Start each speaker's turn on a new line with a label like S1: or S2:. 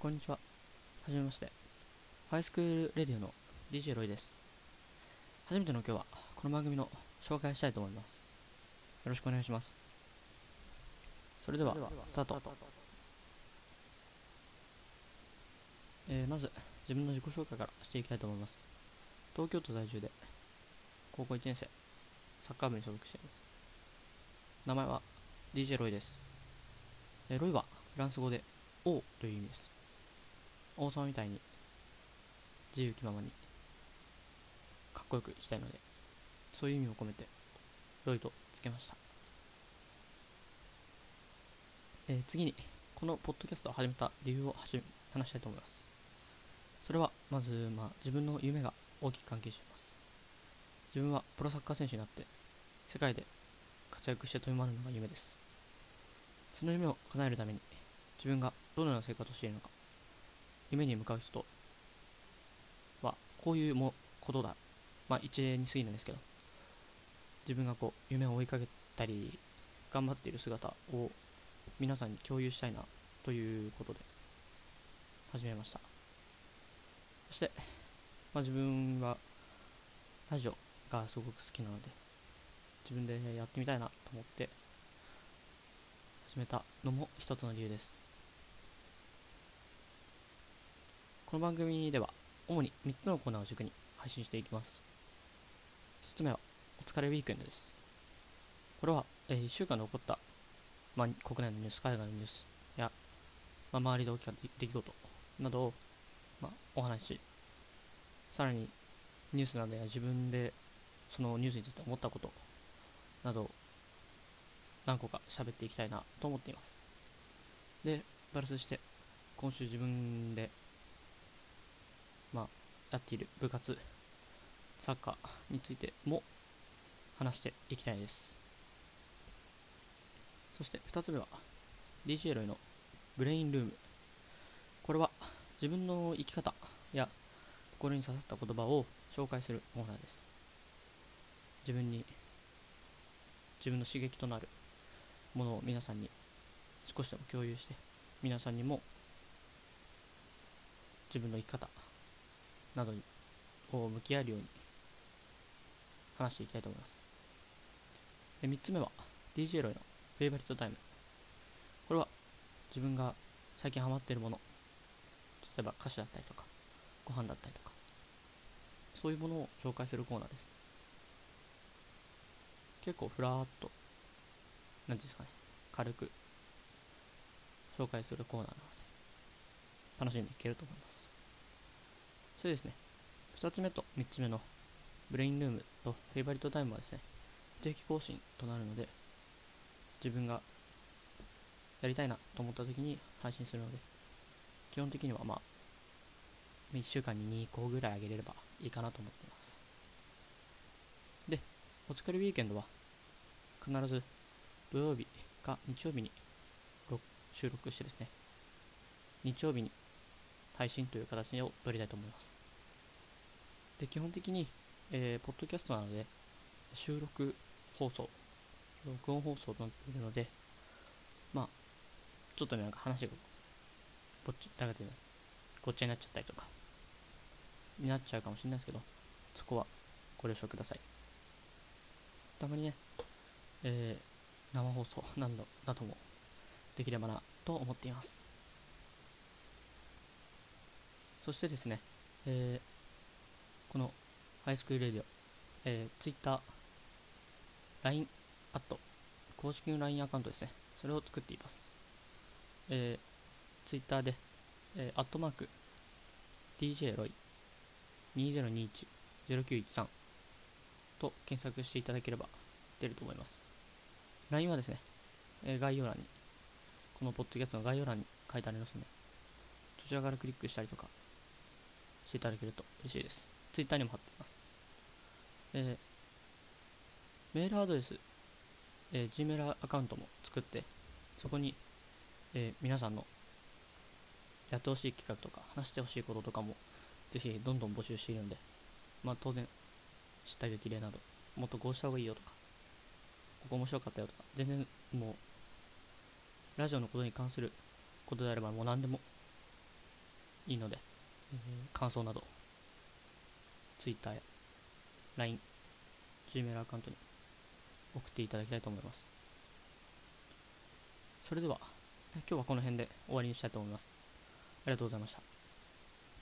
S1: こんにちは。はじめまして。ハイスクールレディオの DJ ロイです。初めての今日は、この番組の紹介したいと思います。よろしくお願いします。それでは、スタート。えーまず、自分の自己紹介からしていきたいと思います。東京都在住で、高校1年生、サッカー部に所属しています。名前は DJ ロイです。えーロイはフランス語で王という意味です。王様みたいに自由気ままにかっこよく生きたいので、そういう意味を込めてロイとつけました。えー次に、このポッドキャストを始めた理由を話したいと思います。それは、まず、まあ、自分の夢が大きく関係しています。自分はプロサッカー選手になって、世界で活躍して飛び回るのが夢です。その夢を叶えるために、自分がどのような生活をしているのか、夢に向かう人は、こういうもことだ。まあ、一例に過ぎるんですけど、自分がこう、夢を追いかけたり、頑張っている姿を皆さんに共有したいな、ということで、始めました。そして、まあ、自分は、ラジオがすごく好きなので、自分でやってみたいなと思って、始めたのも一つの理由です。この番組では主に3つのコーナーを軸に配信していきます。1つ目はお疲れウィークエンドです。これは、え1週間で起こった、まあ、国内のニュース、海外のニュースや、まあ、周りで起きた出来事などを、まあ、お話し、さらにニュースなどや自分でそのニュースについて思ったことなど何個か喋っていきたいなと思っています。で、プラスして、今週自分で、やっている部活、サッカーについても話していきたいです。そして2つ目は、DJ ロイのブレインルーム。これは自分の生き方や心に刺さった言葉を紹介するコーナーです。自分に、自分の刺激となるものを皆さんに少しでも共有して皆さんにも自分の生き方などにを向き合えるように話していきたいと思います。で3つ目は DJ ロイのフェイバリットタイム。これは自分が最近ハマっているもの。例えば歌詞だったりとかご飯だったりとか。そういうものを紹介するコーナーです。結構ふらーっとなんていうんですかね、軽く紹介するコーナーなので、楽しんでいけると思います。それですね、2つ目と3つ目のブレインルームとフェイバリットタイムはですね、定期更新となるので、自分がやりたいなと思った時に配信するので、基本的にはまあ、1週間に2個ぐらいあげれればいいかなと思っています。で、お疲れウィーケンドは、必ず土曜日か日曜日に収録してですね、日曜日に配信という形を取りたいと思います。で、基本的に、えーポッドキャストなので、収録放送、録音放送となっているので、まあ、ちょっとね、なんか話が、ぼっち、だかごっちゃになっちゃったりとか、になっちゃうかもしれないですけど、そこはご了承ください。たまにね、えー生放送などなどもできればなと思っていますそしてですね、えーこのハイスクールレディオ、えー、Twitter、LINE、アット、公式の LINE アカウントですね、それを作っています。えー、Twitter で、えー、アットマーク、DJ ロイ2021-0913と検索していただければ出ると思います。LINE はですね、えー概要欄に、このポッドキャストの概要欄に書いてありますので、そちらからクリックしたりとかしていただけると嬉しいです。Twitter にも貼っています。えーメールアドレス、えー Gmail アカウントも作って、そこに、えー皆さんのやってほしい企画とか、話してほしいこととかも、ぜひどんどん募集しているので、まあ当然、失態が綺麗など、もっとこうした方がいいよとか、ここ面白かったよとか、全然もう、ラジオのことに関することであればもう何でもいいので、感想などツイッターや LINE、Gmail アカウントに送っていただきたいと思います。それでは、今日はこの辺で終わりにしたいと思います。ありがとうございました。